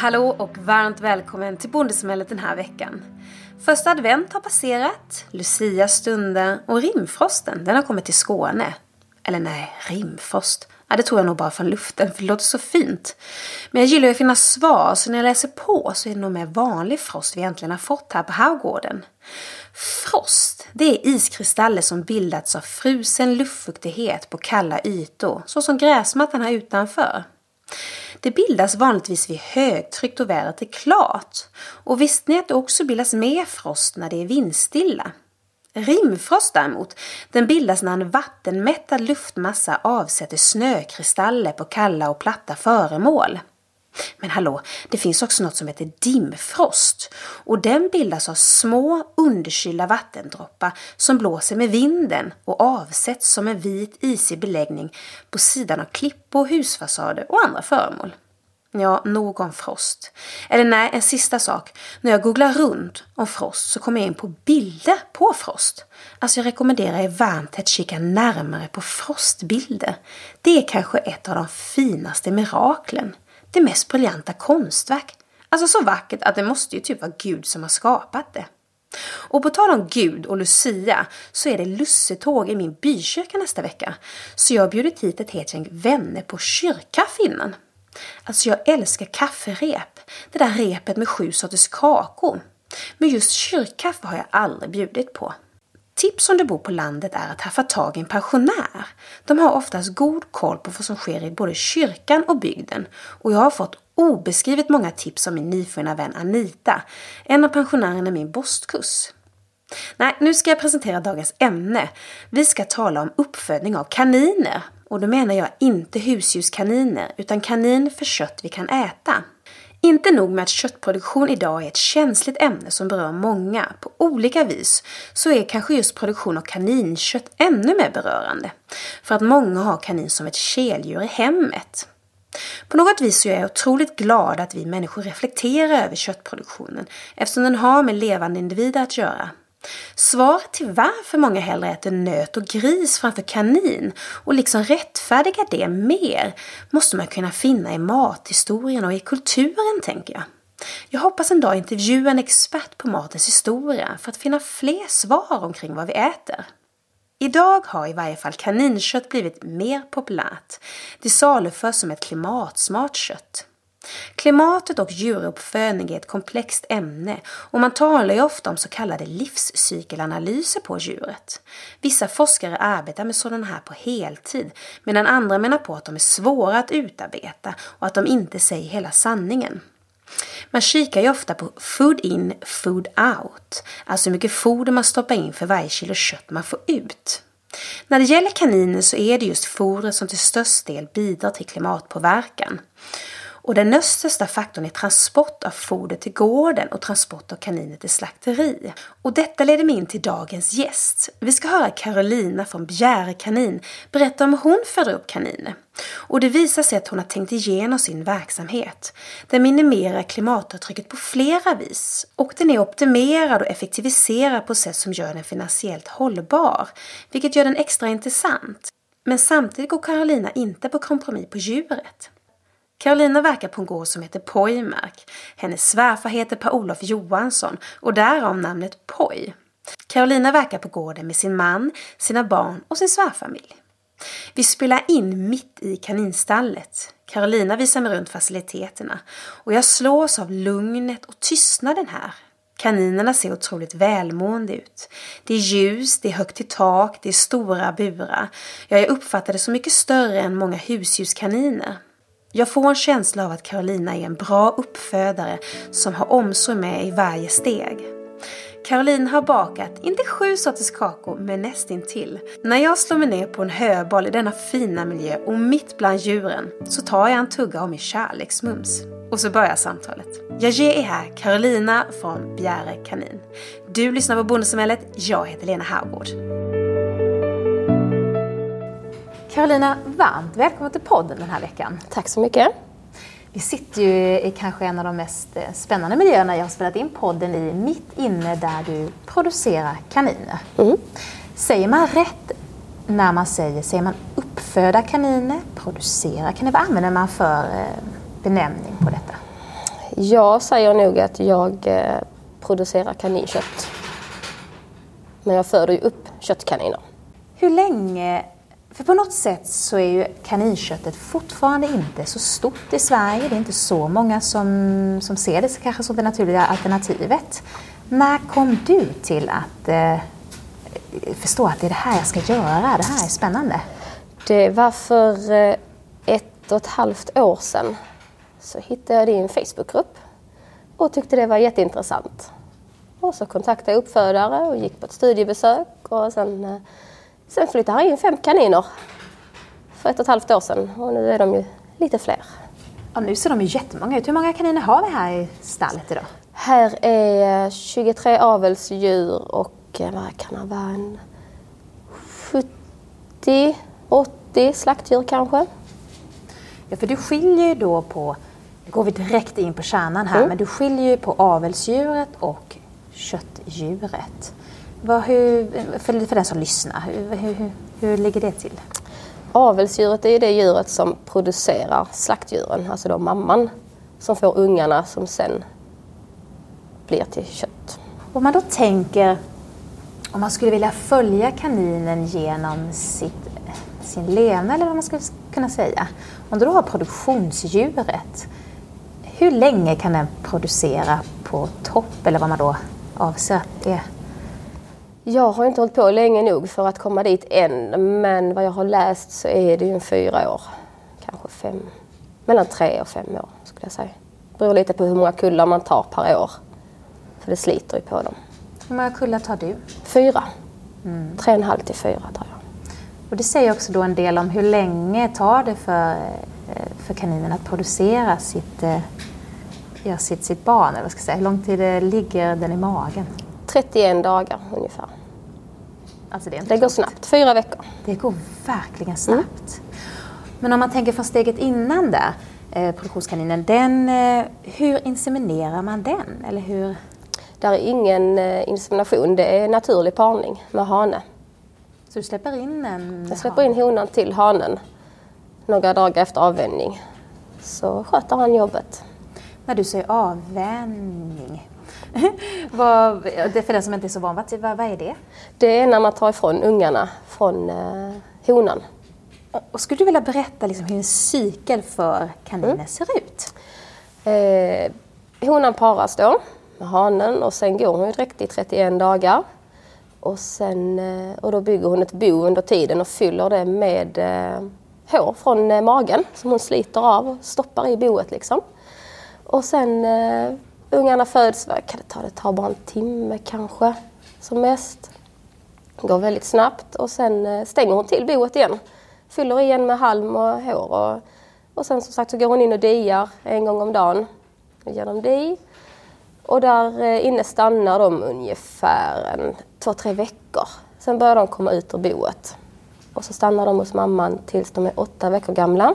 Hallå och varmt välkommen till Bondesmället den här veckan. Första advent har passerat, Lucia stunder och rimfrosten den har kommit till Skåne. Eller nej, rimfrost. Ja, det tror jag nog bara från luften för det låter så fint. Men jag gillar ju att finna svar så när jag läser på så är det nog mer vanlig frost vi egentligen har fått här på Havgården. Frost, det är iskristaller som bildats av frusen luftfuktighet på kalla ytor, så som gräsmattan här utanför. Det bildas vanligtvis vid högtryck då vädret är klart. Och visste ni att det också bildas mer frost när det är vindstilla? Rimfrost däremot, den bildas när en vattenmättad luftmassa avsätter snökristaller på kalla och platta föremål. Men hallå, det finns också något som heter dimfrost och den bildas av små underkylda vattendroppar som blåser med vinden och avsätts som en vit isig beläggning på sidan av klippor, husfasader och andra föremål. Ja, nog om frost. Eller nej, en sista sak. När jag googlar runt om frost så kommer jag in på bilder på frost. Alltså jag rekommenderar er varmt att kika närmare på frostbilder. Det är kanske ett av de finaste miraklen det mest briljanta konstverk. Alltså så vackert att det måste ju typ vara Gud som har skapat det. Och på tal om Gud och Lucia så är det lussetåg i min bykyrka nästa vecka. Så jag har bjudit hit ett helt gäng vänner på kyrkkaffe innan. Alltså jag älskar kafferep. Det där repet med sju sorters kakor. Men just kyrkkaffe har jag aldrig bjudit på. Tips om du bor på landet är att haffa tag i en pensionär. De har oftast god koll på vad som sker i både kyrkan och bygden och jag har fått obeskrivet många tips av min nyfunna vän Anita, en av pensionärerna i min bostkurs. Nej, nu ska jag presentera dagens ämne. Vi ska tala om uppfödning av kaniner. Och då menar jag inte husdjurskaniner, utan kanin för kött vi kan äta. Inte nog med att köttproduktion idag är ett känsligt ämne som berör många på olika vis, så är kanske just produktion av kaninkött ännu mer berörande. För att många har kanin som ett keldjur i hemmet. På något vis så är jag otroligt glad att vi människor reflekterar över köttproduktionen eftersom den har med levande individer att göra. Svaret till varför många hellre äter nöt och gris framför kanin och liksom rättfärdiga det mer måste man kunna finna i mathistorien och i kulturen, tänker jag. Jag hoppas en dag intervjua en expert på matens historia för att finna fler svar omkring vad vi äter. Idag har i varje fall kaninkött blivit mer populärt. Det saluförs som ett klimatsmart kött. Klimatet och djuruppfödning är ett komplext ämne och man talar ju ofta om så kallade livscykelanalyser på djuret. Vissa forskare arbetar med sådana här på heltid medan andra menar på att de är svåra att utarbeta och att de inte säger hela sanningen. Man kikar ju ofta på food in, food out, alltså hur mycket foder man stoppar in för varje kilo kött man får ut. När det gäller kaniner så är det just fodret som till störst del bidrar till klimatpåverkan. Och den näst största faktorn är transport av foder till gården och transport av kaniner till slakteri. Och detta leder mig in till dagens gäst. Vi ska höra Carolina från Bjäre kanin berätta om hur hon föder upp kaniner. Och det visar sig att hon har tänkt igenom sin verksamhet. Den minimerar klimatavtrycket på flera vis och den är optimerad och effektiviserad på sätt som gör den finansiellt hållbar, vilket gör den extra intressant. Men samtidigt går Carolina inte på kompromiss på djuret. Karolina verkar på en gård som heter Pojmark. Hennes svärfar heter Per-Olof Johansson och därav namnet Poj. Karolina verkar på gården med sin man, sina barn och sin svärfamilj. Vi spelar in mitt i kaninstallet. Karolina visar mig runt faciliteterna och jag slås av lugnet och tystnaden här. Kaninerna ser otroligt välmående ut. Det är ljus, det är högt i tak, det är stora burar. Ja, jag uppfattar det som mycket större än många husdjurskaniner. Jag får en känsla av att Carolina är en bra uppfödare som har omsorg med i varje steg. Caroline har bakat, inte sju sorters kakor, men nästintill. När jag slår mig ner på en höbal i denna fina miljö och mitt bland djuren så tar jag en tugga av min kärleksmums. Och så börjar samtalet. Jag ger er här Carolina från Bjäre kanin. Du lyssnar på Bondesamhället, jag heter Lena Haugård. Carolina, varmt välkommen till podden den här veckan. Tack så mycket. Vi sitter ju i kanske en av de mest eh, spännande miljöerna jag har spelat in podden i, mitt inne där du producerar kaniner. Mm. Säger man rätt när man säger, säger man uppföda kaniner, producera kaniner? Vad använder man för eh, benämning på detta? Jag säger nog att jag eh, producerar kaninkött. Men jag föder ju upp köttkaniner. Hur länge... För på något sätt så är ju kaninköttet fortfarande inte så stort i Sverige. Det är inte så många som, som ser det kanske som det naturliga alternativet. När kom du till att eh, förstå att det är det här jag ska göra? Det här är spännande. Det var för eh, ett och ett halvt år sedan så hittade jag det i en Facebookgrupp och tyckte det var jätteintressant. Och så kontaktade jag uppfödare och gick på ett studiebesök och sen, eh, sen flyttade jag in fem kaniner för ett och ett halvt år sedan och nu är de ju lite fler. Ja, nu ser de ju jättemånga ut. Hur många kaniner har vi här i stallet idag? Här är 23 avelsdjur och eh, vad kan det vara? En 70, 80 slaktdjur kanske. Ja, för du skiljer ju då på, nu går vi direkt in på kärnan här, Mm. men du skiljer ju på avelsdjuret och köttdjuret. Vad, hur, för, för den som lyssnar, hur, hur, hur, hur ligger det till? Avelsdjuret är det djuret som producerar slaktdjuren, alltså då mamman som får ungarna som sen blir till kött. Om man då tänker, om man skulle vilja följa kaninen genom sitt, sin levnad, eller vad man skulle kunna säga. Om du då har produktionsdjuret, hur länge kan den producera på topp, eller vad man då avser att det är? Jag har inte hållit på länge nog för att komma dit än, men vad jag har läst så är det ju en fyra år. Kanske fem, mellan tre och fem år skulle jag säga. Det beror lite på hur många kullar man tar per år. För det sliter ju på dem. Hur många kullar tar du? Fyra. Tre och en halv till fyra tar jag. Och det säger också då en del om hur länge tar det för, eh, för kaninen att producera sitt, eh, ja, sitt, sitt barn, eller vad ska jag säga. Hur lång tid eh, ligger den i magen? 31 dagar ungefär. Alltså det, Det går snabbt, fyra veckor. Det går verkligen snabbt. Men om man tänker från steget innan där, eh, produktionskaninen, den, eh, hur inseminerar man den? Eller hur? Där är ingen eh, insemination, det är naturlig parning med hane. Så du släpper in en Jag släpper in honan till hanen några dagar efter avvänjning. Så sköter han jobbet. När du säger avvänjning. vad, för den som inte är så van, vad, vad, är det? Det är när man tar ifrån ungarna från eh, honan. Och skulle du vilja berätta liksom hur en cykel för kaniner Mm. ser ut? Eh, honan paras då med hanen och sen går hon direkt i 31 dagar. Och, sen, eh, och då bygger hon ett bo under tiden och fyller det med eh, hår från eh, magen som hon sliter av och stoppar i boet liksom. Och sen eh, ungarna föds, kan det ta? Det tar bara en timme kanske som mest. Det går väldigt snabbt och sen eh, stänger hon till boet igen. Fyller igen med halm och hår. Och, och sen som sagt så går hon in och diar en gång om dagen. Då di. Och där eh, inne stannar de ungefär en, två, tre veckor. Sen börjar de komma ut ur boet. Och så stannar de hos mamman tills de är åtta veckor gamla.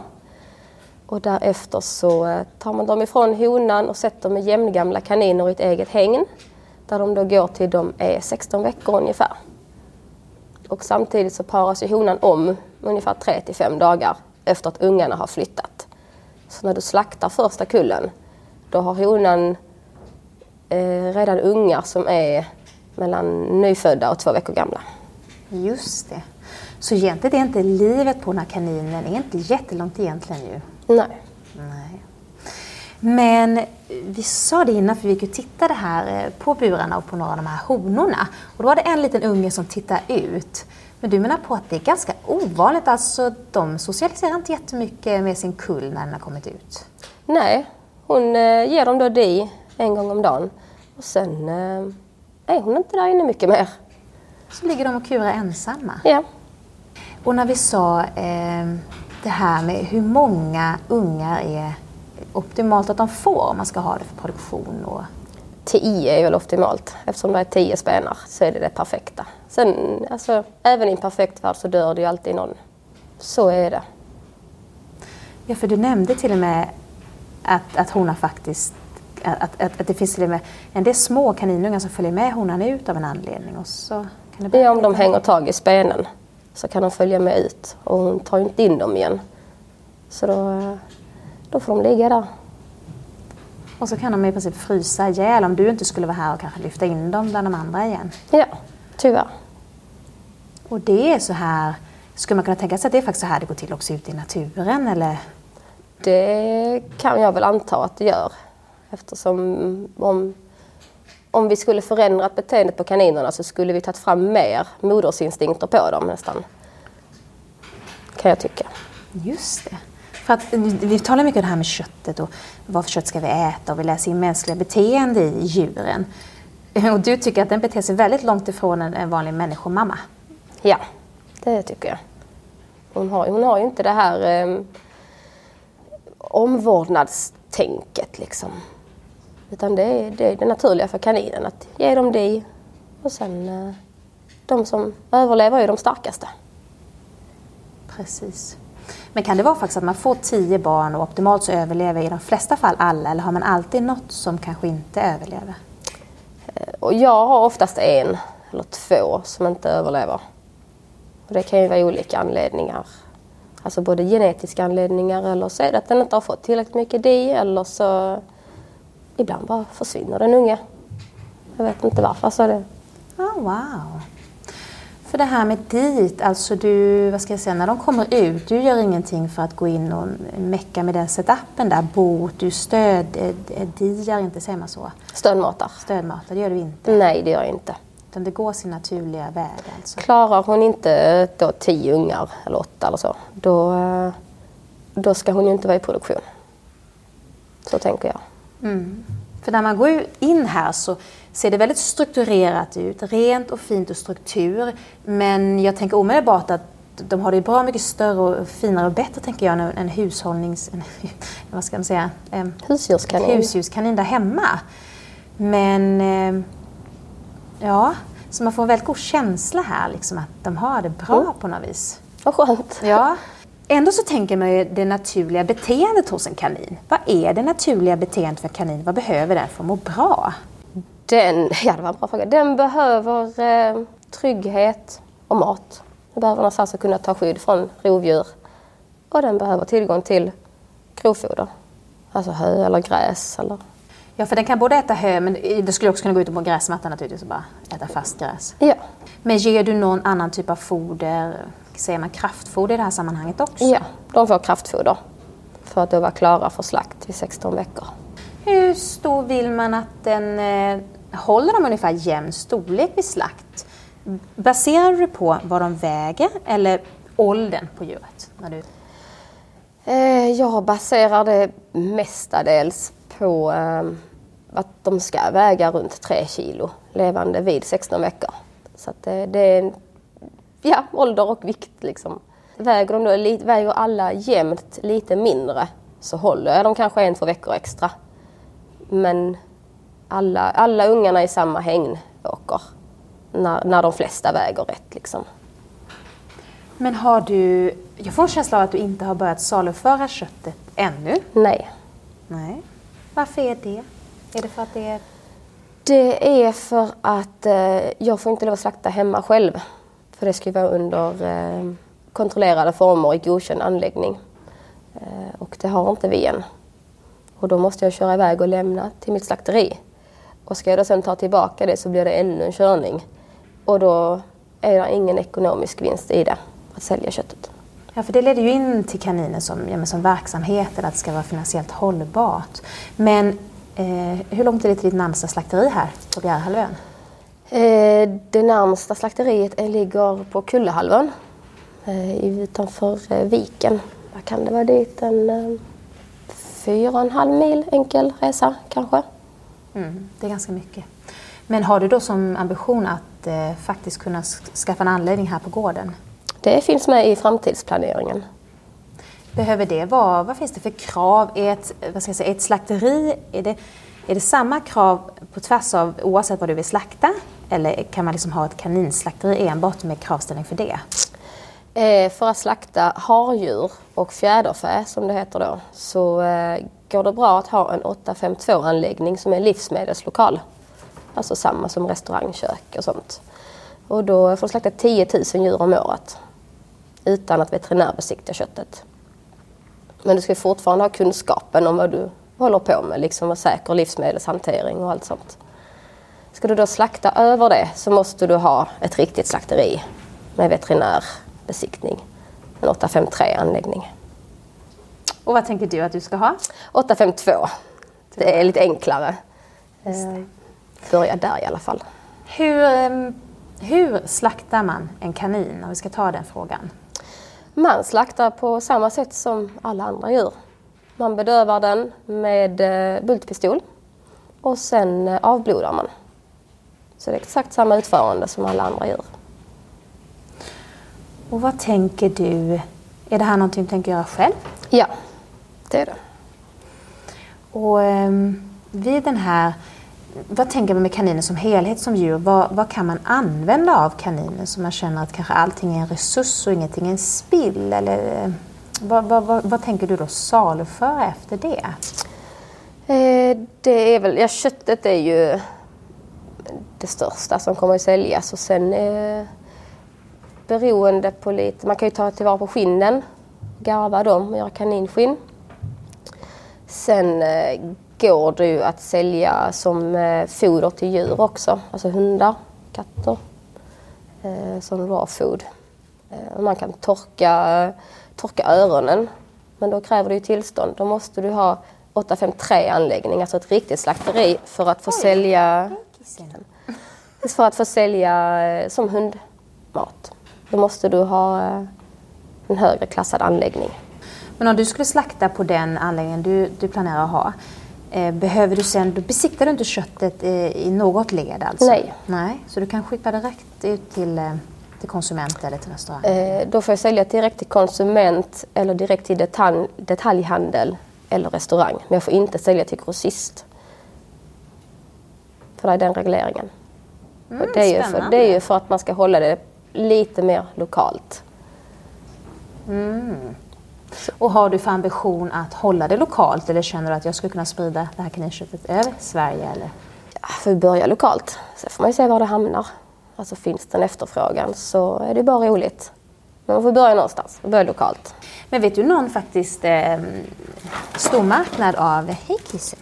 Och därefter så eh, tar man dem ifrån honan och sätter med jämngamla kaniner i ett eget hägn. Där de då går till de är 16 veckor ungefär. Och samtidigt så paras ju honan om ungefär 3 till 5 dagar efter att ungarna har flyttat. Så när du slaktar första kullen, då har honan eh, redan ungar som är mellan nyfödda och två veckor gamla. Just det. Så egentligen är inte livet på den här kaninen är inte jättelångt egentligen ju. Nej. Nej. Men vi sa det innan, för vi gick och tittade här eh, på burarna och på några av de här honorna. Och då var det en liten unge som tittade ut. Men du menar på att det är ganska ovanligt, alltså de socialiserar inte jättemycket med sin kull när den har kommit ut? Nej, hon eh, ger dem då di en gång om dagen. Och sen eh, är hon inte där inne mycket mer. Så ligger de och kurar ensamma. Ja. Och när vi sa eh, det här med hur många ungar är optimalt att de får om man ska ha det för produktion och 10 är väl optimalt. Eftersom det är 10 spenar så är det det perfekta. Sen, alltså, även i en perfekt värld så dör det ju alltid någon. Så är det. Ja, för du nämnde till och med att, att honan faktiskt att, att, att det finns till och med en del små kaninungar som följer med honan ut av en anledning. Och så kan det Ja, om de hänger tag i spenen så kan de följa med ut och hon tar inte in dem igen. Så då, då får de ligga där. Och så kan de i princip frysa ihjäl om du inte skulle vara här och kanske lyfta in dem bland de andra igen. Ja, tyvärr. Och det är så här, skulle man kunna tänka sig att det är faktiskt så här det går till också ute i naturen eller? Det kan jag väl anta att det gör. Eftersom om, om vi skulle förändrat beteendet på kaninerna så skulle vi tagit fram mer modersinstinkter på dem nästan. Kan jag tycka. Just det. För att vi talar mycket om det här med köttet och vad för kött ska vi äta och vi läser in mänskliga beteende i djuren. Och du tycker att den beter sig väldigt långt ifrån en vanlig människomamma. Ja, det tycker jag. Hon har, hon har ju inte det här eh, omvårdnadstänket liksom. Utan det är, det är det naturliga för kaninen att ge dem det och sen eh, de som överlever är de starkaste. Precis. Men kan det vara faktiskt att man får tio barn och optimalt så överlever i de flesta fall alla eller har man alltid något som kanske inte överlever? Eh, och jag har oftast en eller två som inte överlever. Och det kan ju vara olika anledningar. Alltså både genetiska anledningar eller så är det att den inte har fått tillräckligt mycket di eller så ibland bara försvinner den unge. Jag vet inte varför så det. Oh, wow. För det här med dit, alltså du, vad ska jag säga, när de kommer ut, du gör ingenting för att gå in och mecka med den setupen där, bot, du stöd, diar inte, säger man så? Stödmatar. Stödmatar, det gör du inte? Nej, det gör jag inte. Utan det går sin naturliga väg alltså? Klarar hon inte då tio ungar eller åtta eller så, då, då ska hon ju inte vara i produktion. Så tänker jag. Mm. För när man går in här så ser det väldigt strukturerat ut, rent och fint och struktur. Men jag tänker omedelbart att de har det bra mycket större och finare och bättre tänker jag än en hushållnings... En, vad ska man säga? Husdjurskanin. Husdjurskanin där hemma. Men ja, så man får en väldigt god känsla här liksom att de har det bra mm. på något vis. Vad skönt. Ja. Ändå så tänker man ju det naturliga beteendet hos en kanin. Vad är det naturliga beteendet för en kanin? Vad behöver den för att må bra? Den, ja det var en bra fråga. Den behöver eh, trygghet och mat. Den behöver någonstans att kunna ta skydd från rovdjur. Och den behöver tillgång till grovfoder. Alltså hö eller gräs eller Ja, för den kan både äta hö, men det skulle också kunna gå ut på gräsmattan naturligtvis och bara äta fast gräs. Ja. Men ger du någon annan typ av foder, säger man kraftfoder i det här sammanhanget också? Ja, de får kraftfoder för att då vara klara för slakt vid 16 veckor. Hur stor vill man att den eh, håller de ungefär jämn storlek vid slakt? Baserar du på vad de väger eller åldern på djuret? När du... Eh, jag baserar det mestadels på eh, att de ska väga runt 3 kilo levande vid 16 veckor. Så det, det är ja, ålder och vikt liksom. Väger, de då, väger alla jämnt lite mindre så håller de kanske en, två veckor extra. Men alla, alla ungarna i samma hägn åker när, när de flesta väger rätt. Liksom. Men har du, jag får en känsla av att du inte har börjat saluföra köttet ännu? Nej. Nej. Varför är det? Är det för att det är... Det är för att eh, jag får inte lov att slakta hemma själv. För det ska ju vara under eh, kontrollerade former i godkänd anläggning. Eh, och det har inte vi än. Och då måste jag köra iväg och lämna till mitt slakteri. Och ska jag då sen ta tillbaka det så blir det ännu en körning. Och då är det ingen ekonomisk vinst i det, att sälja köttet. Ja, för det leder ju in till kaninen som, ja, som verksamhet, eller att det ska vara finansiellt hållbart. Men eh, hur långt är det till ditt närmsta slakteri här på Bjärehalvön? Eh, det närmsta slakteriet ligger på Kullehalvön eh, utanför eh, Viken. Vad kan det vara dit? En fyra och en halv mil enkel resa kanske. Mm, det är ganska mycket. Men har du då som ambition att eh, faktiskt kunna skaffa en anläggning här på gården? Det finns med i framtidsplaneringen. Behöver det vara, vad finns det för krav? Är ett, vad ska jag säga, ett slakteri, är det, är det samma krav på tvärs av oavsett vad du vill slakta? Eller kan man liksom ha ett kaninslakteri enbart med kravställning för det? Eh, för att slakta hardjur och fjäderfä som det heter då så eh, går det bra att ha en 852-anläggning som är livsmedelslokal. Alltså samma som restaurangkök och sånt. Och då får du slakta 10 000 djur om året utan att veterinärbesikta köttet. Men du ska fortfarande ha kunskapen om vad du, håller på med, liksom med säker livsmedelshantering och allt sånt. Ska du då slakta över det så måste du ha ett riktigt slakteri med veterinärbesiktning. En 853-anläggning. Och vad tänker du att du ska ha? 852. Det är lite enklare. Eh, börja där i alla fall. Hur, ehm, hur slaktar man en kanin om vi ska ta den frågan? Man slaktar på samma sätt som alla andra djur. Man bedövar den med eh, bultpistol och sen eh, avblodar man. Så det är exakt samma utförande som alla andra djur. Och vad tänker du? Är det här någonting du tänker göra själv? Ja, det är det. Och um, vid den här, vad tänker man med kaninen som helhet som djur? Vad, vad kan man använda av kaninen så man känner att kanske allting är en resurs och ingenting är en spill? Eller, eh, vad, vad, vad, vad tänker du då saluföra efter det? Eh, det är väl, ja köttet är ju det största som kommer att säljas och sen eh, beroende på lite, man kan ju ta tillvara på skinnen, garva dem och göra kaninskinn. Sen eh, går det ju att sälja som eh, foder till djur också, alltså hundar, katter, eh, som raw food. Eh, man kan torka, torka öronen, men då kräver det ju tillstånd. Då måste du ha 853-anläggning, alltså ett riktigt slakteri för att få Oj. sälja för att få sälja eh, som hundmat. Då måste du ha eh, en högre klassad anläggning. Men om du skulle slakta på den anläggningen du, du planerar att ha, eh, behöver du sen, då besiktar du inte köttet i något led alltså? Nej. Nej. Så du kan skicka direkt ut till, till konsument eller till restaurang? Eh, då får jag sälja direkt till konsument eller direkt till detalj, detaljhandel eller restaurang. Men jag får inte sälja till grossist. För det är den regleringen. Mm, det, är ju för, det är ju för att man ska hålla det lite mer lokalt. Och har du för ambition att hålla det lokalt eller känner du att jag skulle kunna sprida det här kaninköttet över Sverige? Eller? Ja, får vi börja lokalt. Sen får man ju se var det hamnar. Alltså finns det en efterfrågan så är det bara roligt. Men man får börja någonstans börja lokalt. Men vet du någon faktiskt eh, stormarknad av, hej Kissy,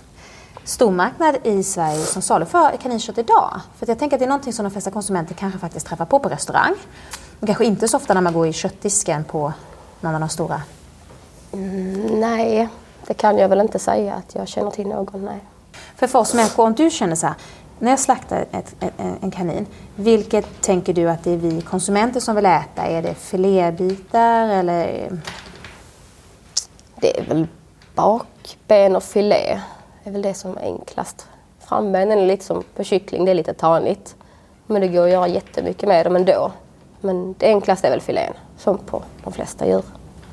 stormarknad i Sverige som saluför kaninkött idag? För att jag tänker att det är någonting som de flesta konsumenter kanske faktiskt träffar på på restaurang. Och kanske inte så ofta när man går i köttdisken på någon av de stora. Nej, det kan jag väl inte säga att jag känner till någon. Nej. För för oss människor, om du känner så här, när jag slaktar ett, ett, en kanin, vilket tänker du att det är vi konsumenter som vill äta? Är det filébitar eller? Det är väl bakben och filé. Det är väl det som är enklast. Frambenen är lite som på kyckling, det är lite tanigt. Men det går att göra jättemycket med dem ändå. Men det enklaste är väl filén, som på de flesta djur.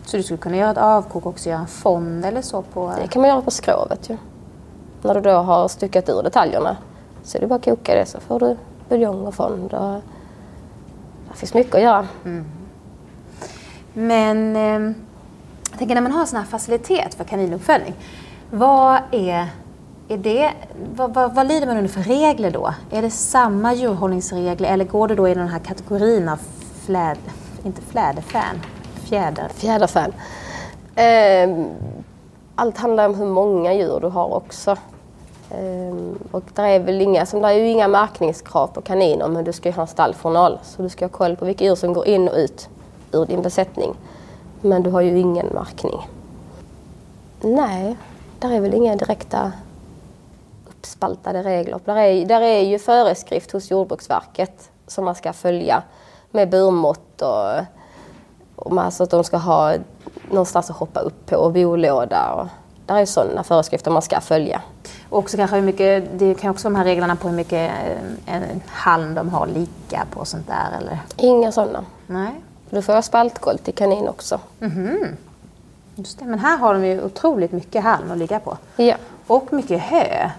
Så du skulle kunna göra ett avkok och också göra en fond eller så på? Det kan man göra på skrovet ju. När du då har styckat ur detaljerna så är det bara att koka det så får du buljong och fond. Och det finns mycket att göra. Men eh, jag tänker när man har sån här facilitet för kaninuppfödning, vad är, är det, vad, vad, vad lyder man under för regler då? Är det samma djurhållningsregler eller går det då i den här kategorin av fläd, inte fläderfän, fjäder? Fjäderfän. Ehm, allt handlar om hur många djur du har också. Ehm, och där är väl inga, som där är ju inga märkningskrav på kaniner men du ska ju ha en stalljournal så du ska ha koll på vilka djur som går in och ut ur din besättning. Men du har ju ingen märkning. Nej, där är väl inga direkta uppspaltade regler. Där är, där är ju föreskrift hos Jordbruksverket som man ska följa med burmått och, och med, så att de ska ha någonstans att hoppa upp på och bolåda. Och, där är sådana föreskrifter man ska följa. Och också kanske hur mycket, det kan också de här reglerna på hur mycket eh, en halm de har lika på och sånt där eller? Inga sådana. Nej. Du får ha spaltgolv till kanin också. Just det. Men här har de ju otroligt mycket halm att ligga på. Ja. Och mycket hö.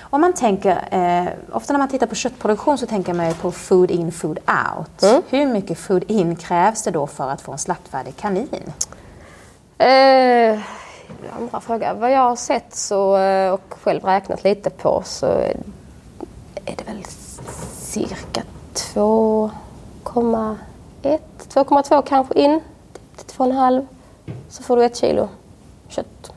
Om man tänker, eh, ofta när man tittar på köttproduktion så tänker man ju på food in, food out. Hur mycket food in krävs det då för att få en slaktfärdig kanin? Eh, andra fråga. Vad jag har sett så, eh, och själv räknat lite på så är det väl cirka 2,1, 2,2 kanske in till 2,5 så får du ett kilo kött.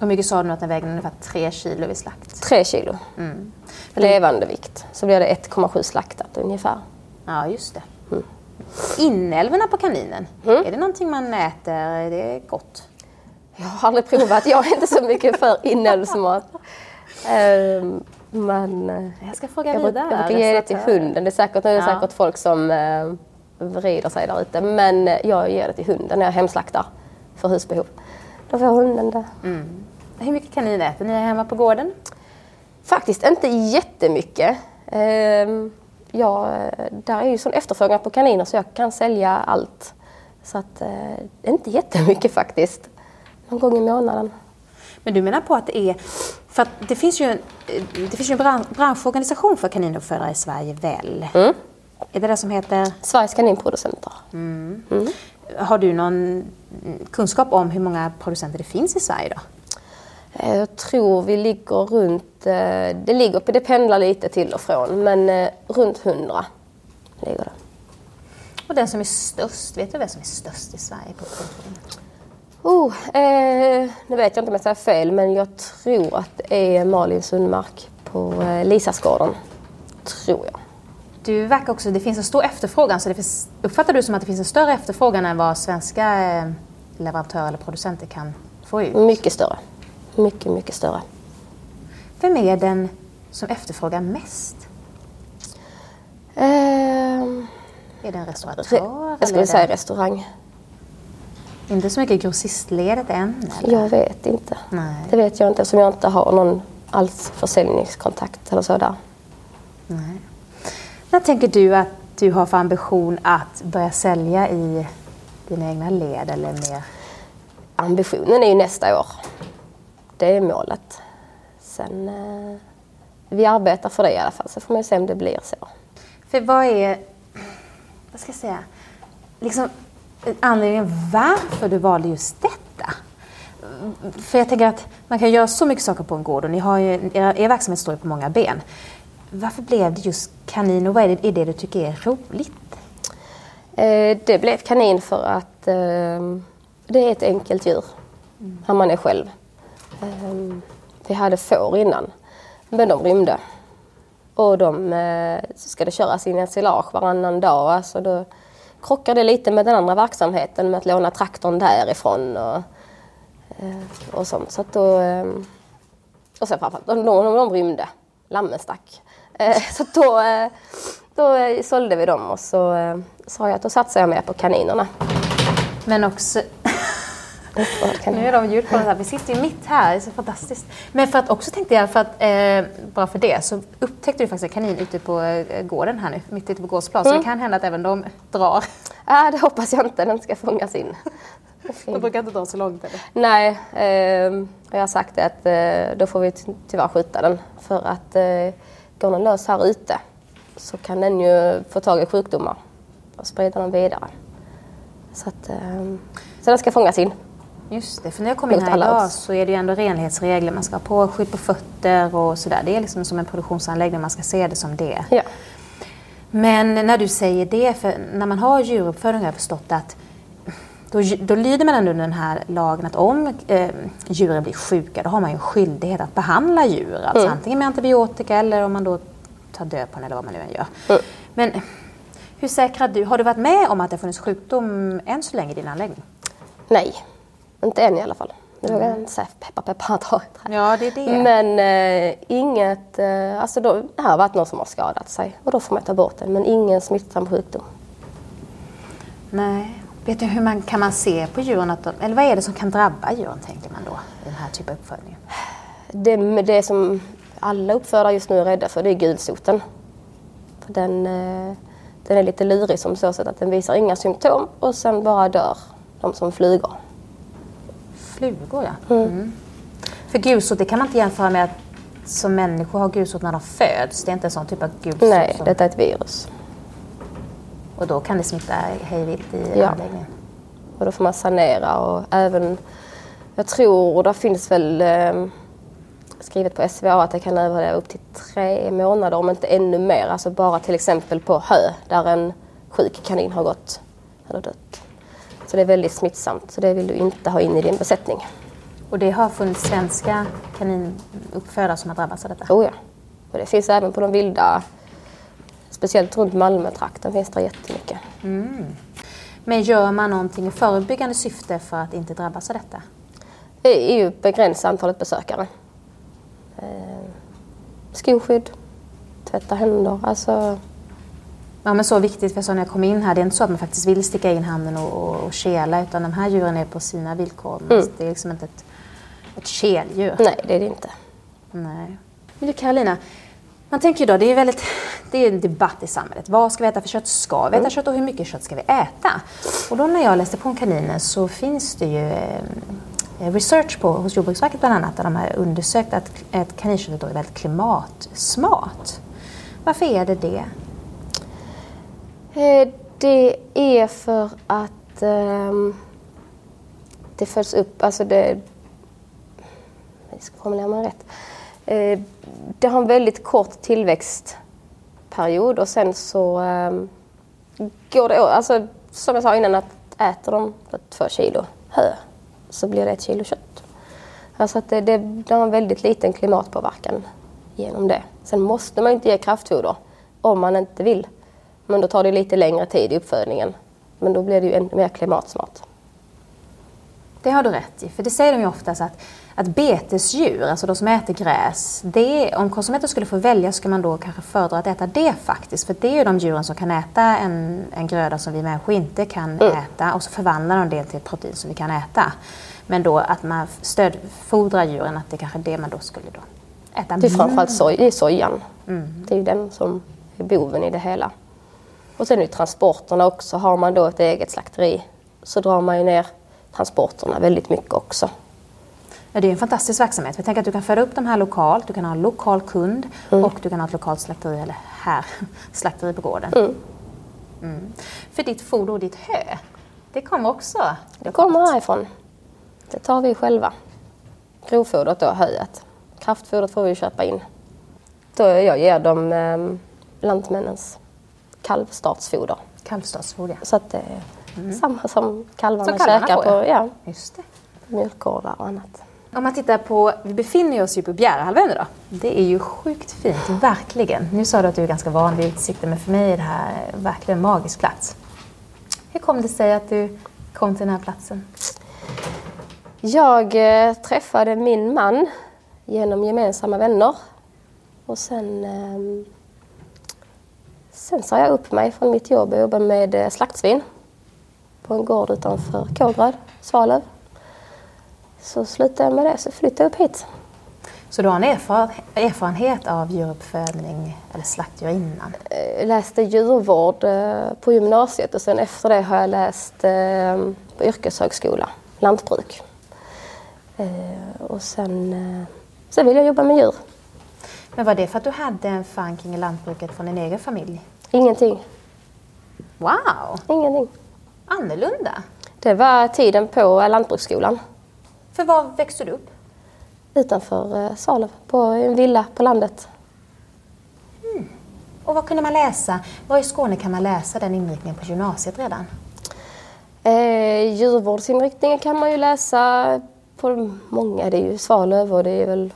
Hur mycket sa du att den väger? Ungefär 3 kilo vid slakt? 3 kilo. Mm. Levande vikt. Så blir det 1,7 slaktat ungefär. Ja, just det. Mm. Inälvorna på kaninen, mm. är det någonting man äter? Är det gott? Jag har aldrig provat. Jag är inte så mycket för inälvsmat. Um, men eh, jag ska fråga jag vidare. Jag brukar ge det till hunden. Det är säkert, nu är det ja. säkert folk som uh, vrider sig där ute. Men jag ger det till hunden när jag hemslaktar för husbehov. Då får hunden det. Mm. Hur mycket kanin äter ni hemma på gården? Faktiskt inte jättemycket. Um, ja, där är ju sån efterfrågan på kaniner så jag kan sälja allt. Så att, uh, inte jättemycket faktiskt. Någon gång i månaden. Men du menar på att det är, för det finns ju, det finns ju en branschorganisation för kaninuppfödare i Sverige väl? Mm. Är det det som heter? Sveriges kaninproducenter. Mm. Mm. Har du någon kunskap om hur många producenter det finns i Sverige då? Eh, jag tror vi ligger runt, eh, det, ligger, det pendlar lite till och från, men eh, runt 100 ligger det. Och den som är störst, vet du vem som är störst i Sverige på produktionen? Oh, eh, nu vet jag inte om jag säger fel, men jag tror att det är Malin Sundmark på eh, Lisasgården. Tror jag. Du verkar också, det finns en stor efterfrågan, så det finns, uppfattar du som att det finns en större efterfrågan än vad svenska eh, leverantörer eller producenter kan få ut? Mycket större. Mycket, mycket större. Vem är den som efterfrågar mest? Eh, är det en restauratör? Jag skulle säga restaurang. Inte så mycket grossistledet än? Eller? Jag vet inte. Nej. Det vet jag inte eftersom jag inte har någon alls försäljningskontakt eller så där. Nej. När tänker du att du har för ambition att börja sälja i dina egna led eller mer? Ambitionen är ju nästa år. Det är målet. Sen, eh, vi arbetar för det i alla fall, så får man se om det blir så. För vad är, vad ska jag säga, liksom anledningen varför du valde just detta? För jag tänker att man kan göra så mycket saker på en gård och ni har ju, er, er verksamhet står ju på många ben. Varför blev det just kanin och vad är det, är det du tycker är roligt? Eh, det blev kanin för att eh, det är ett enkelt djur mm. när man är själv. Eh, vi hade får innan, men de rymde. Och de eh, ska det köras in ensilage varannan dag. Alltså då, krockar det lite med den andra verksamheten med att låna traktorn därifrån och, eh, och sånt. Så att då, eh, och sen framförallt, de, de, de rymde. Lammen stack. Eh, så då, då sålde vi dem och så sa jag att då satsar jag mer på kaninerna. Men också nu är de ljudpodden här. Vi sitter ju mitt här, det är så fantastiskt. Men för att också tänkte jag, för att, eh, bara för det, så upptäckte du faktiskt en kanin ute på eh, gården här nu, mitt ute på gårdsplan. Mm. Så det kan hända att även de drar. Ja, det hoppas jag inte. Den ska fångas in. De brukar inte dra så långt eller? Nej, eh, jag har sagt det att eh, då får vi tyvärr skjuta den. För att eh, går den lös här ute så kan den ju få tag i sjukdomar och sprida dem vidare. Så, att, eh, så den ska fångas in. Just det, för när jag kom in här idag så är det ju ändå renlighetsregler. Man ska ha påskydd på fötter och sådär. Det är liksom som en produktionsanläggning, man ska se det som det. Ja. Men när du säger det, för när man har djuruppfödning har jag förstått att då, då lyder man ändå den här lagen att om eh, djuren blir sjuka då har man ju en skyldighet att behandla djur. Alltså mm. antingen med antibiotika eller om man då tar död på den eller vad man nu än gör. Mm. Men hur säkrar du, har du varit med om att det funnits sjukdom än så länge i din anläggning? Nej, inte än i alla fall. Det vågar jag inte säga. Peppa peppa ta Ja, det är det. Men eh, inget, eh, alltså då, det har varit någon som har skadat sig och då får man ta bort det. Men ingen smittsam sjukdom. Nej. Vet du hur man kan man se på djuren att de, eller vad är det som kan drabba djuren tänker man då i den här typen av uppfödning? Det, det som alla uppfödare just nu är rädda för det är gulsoten. För den, eh, den är lite lurig som så sätt att den visar inga symptom och sen bara dör de som flugor flugor ja. Mm. Mm. För gulsot, det kan man inte jämföra med att som människor har gulsot när de föds. Det är inte en sån typ av gulsot? Nej, som... detta är ett virus. Och då kan det smitta hejvilt i ja. anläggningen? och då får man sanera och även, jag tror det finns väl eh, skrivet på SVA att det kan överleva upp till tre månader om inte ännu mer. Alltså bara till exempel på hö där en sjuk kanin har gått eller dött. Så det är väldigt smittsamt, så det vill du inte ha in i din besättning. Och det har funnits svenska kaninuppfödare som har drabbats av detta? Oh ja. Och det finns även på de vilda, speciellt runt Malmötrakten finns det jättemycket. Mm. Men gör man någonting i förebyggande syfte för att inte drabbas av detta? Det är ju begränsa antalet besökare. Eh, skoskydd, tvätta händer, alltså Ja men så viktigt, för jag sa när jag kom in här, det är inte så att man faktiskt vill sticka in handen och, och, och kela utan de här djuren är på sina villkor. Mm. Det är liksom inte ett, ett keldjur. Nej, det är det inte. Nej. Men du Karolina, man tänker ju då, det är, väldigt, det är en debatt i samhället. Vad ska vi äta för kött? Ska vi äta mm. kött och hur mycket kött ska vi äta? Och då när jag läste på om kaniner så finns det ju eh, research på, hos Jordbruksverket bland annat, där de har undersökt att, att kaninköttet är väldigt klimatsmart. Varför är det det? Eh, det är för att um, det följs upp, alltså det... Jag ska formulera mig rätt. Uh, det har en väldigt kort tillväxtperiod och sen så um, går det Alltså som jag sa innan, att äter de två kilo hö så blir det ett kilo kött. Alltså att det, det, det har en väldigt liten klimatpåverkan genom det. Sen måste man inte ge kraftfoder om man inte vill. Men då tar det lite längre tid i uppfödningen. Men då blir det ju ännu mer klimatsmart. Det har du rätt i, för det säger de ju oftast att, att betesdjur, alltså de som äter gräs, det, om konsumenten skulle få välja ska man då kanske föredra att äta det faktiskt. För det är ju de djuren som kan äta en, en gröda som vi människor inte kan mm. äta och så förvandlar de det till ett protein som vi kan äta. Men då att man stödfodrar djuren, att det kanske är det man då skulle då äta. Det är framförallt soj, det är sojan. Mm. Det är ju den som är boven i det hela. Och sen är transporterna också. Har man då ett eget slakteri så drar man ju ner transporterna väldigt mycket också. Ja, det är en fantastisk verksamhet. Jag tänker att du kan föda upp de här lokalt, du kan ha en lokal kund mm. och du kan ha ett lokalt slakteri, eller här, slakteri på gården. Mm. Mm. För ditt foder och ditt hö, det kommer också? Det kommer härifrån. Det tar vi själva. Grovfodret då, höet. Kraftfodret får vi köpa in. Då jag ger dem eh, Lantmännens kalvstartsfoder. Kalvstartsfoder, Så att det är mm. samma som kalvarna, som käkar på, ja. Just det. mjölkgårdar och annat. Om man tittar på, vi befinner oss ju på Bjärehalvön idag. Det är ju sjukt fint, verkligen. Nu sa du att du är ganska van vid utsikten, men för mig är det här verkligen en magisk plats. Hur kom det sig att du kom till den här platsen? Jag eh, träffade min man genom gemensamma vänner. Och sen eh, Sen sa jag upp mig från mitt jobb och jobbade med eh, slaktsvin på en gård utanför Kågeröd, Svalöv. Så slutade jag med det, så flyttade jag upp hit. Så du har en erfarenhet av djuruppfödning eller slaktdjur innan? Jag läste djurvård eh, på gymnasiet och sen efter det har jag läst eh, på yrkeshögskola, lantbruk. Och sen, sen vill jag jobba med djur. Men var det för att du hade en förankring i lantbruket från din egen familj? Ingenting. Wow! Ingenting. Annorlunda? Det var tiden på lantbruksskolan. För var växte du upp? Utanför eh, Svalöv, på en villa på landet. Mm. Och vad kunde man läsa? Var i Skåne kan man läsa den inriktningen på gymnasiet redan? Eh, djurvårdsinriktningen kan man ju läsa på många. Det är ju Svalöv och det är väl,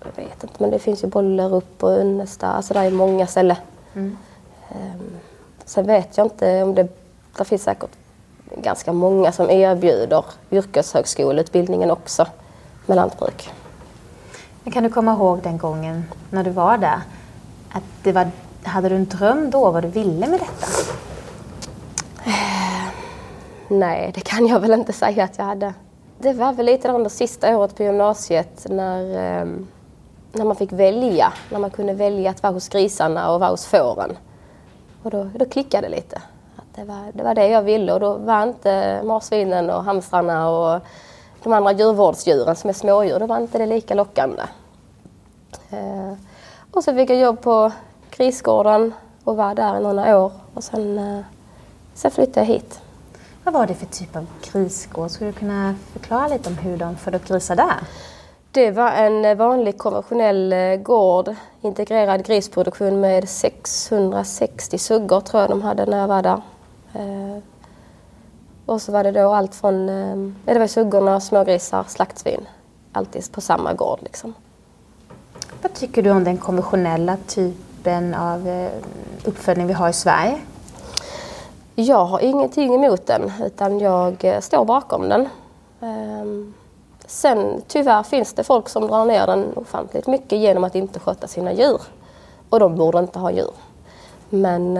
jag vet inte, men det finns ju Bollerup och Önnesta. Alltså det är många ställen. Mm. Um, sen vet jag inte om det, det finns säkert ganska många som erbjuder yrkeshögskoleutbildningen också med lantbruk. Men kan du komma ihåg den gången när du var där? Att det var, hade du en dröm då vad du ville med detta? Uh, nej, det kan jag väl inte säga att jag hade. Det var väl lite det sista året på gymnasiet när, um, när man fick välja. När man kunde välja att vara hos grisarna och vara hos fåren. Och då, då klickade det lite. Det, var, det var det jag ville och då var inte marsvinen och hamstrarna och de andra djurvårdsdjuren som är smådjur, då var inte det lika lockande. Eh, och så fick jag jobb på grisgården och var där i några år och sen, eh, sen flyttade jag hit. Vad var det för typ av grisgård? Skulle du kunna förklara lite om hur de födde upp grisar där? Det var en vanlig konventionell eh, gård, integrerad grisproduktion med 660 suggor tror jag de hade när jag var där. Eh, och så var det då allt från, eh, det var suggorna, smågrisar, slaktsvin. alltid på samma gård. Liksom. Vad tycker du om den konventionella typen av eh, uppfödning vi har i Sverige? Jag har ingenting emot den utan jag står bakom den. Ehm, sen tyvärr finns det folk som drar ner den ofantligt mycket genom att inte sköta sina djur. Och de borde inte ha djur. Men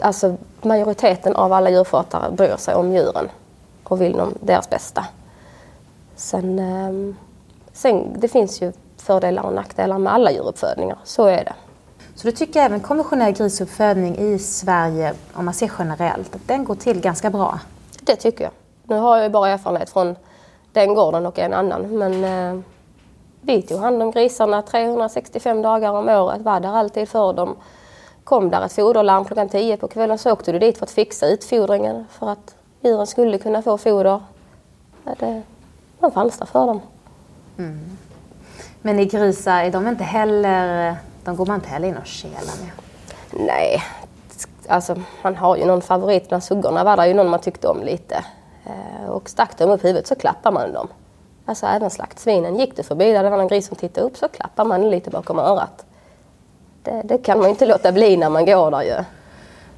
alltså majoriteten av alla djurskötare bryr sig om djuren och vill dem deras bästa. Sen, ehm, sen det finns ju fördelar och nackdelar med alla djuruppfödningar, så är det. Så du tycker även konventionell grisuppfödning i Sverige, om man ser generellt, att den går till ganska bra? Det tycker jag. Nu har jag ju bara erfarenhet från den gården och en annan, men eh, vi tog hand om grisarna 365 dagar om året, var där alltid för dem. Kom där ett foderlarm klockan 10 på kvällen så åkte du dit för att fixa utfodringen för att djuren skulle kunna få foder. Det, man fanns där för dem. Mm. Men i grisar, är de inte heller, de går man inte heller in och kelar med? Nej, alltså man har ju någon favorit. Bland suggorna var det ju någon man tyckte om lite. Eh, och stack de upp huvudet så klappar man dem. Alltså även slaktsvinen. Gick du förbi där det var någon gris som tittade upp så klappar man lite bakom örat. Det, det kan man ju inte låta bli när man går där ju.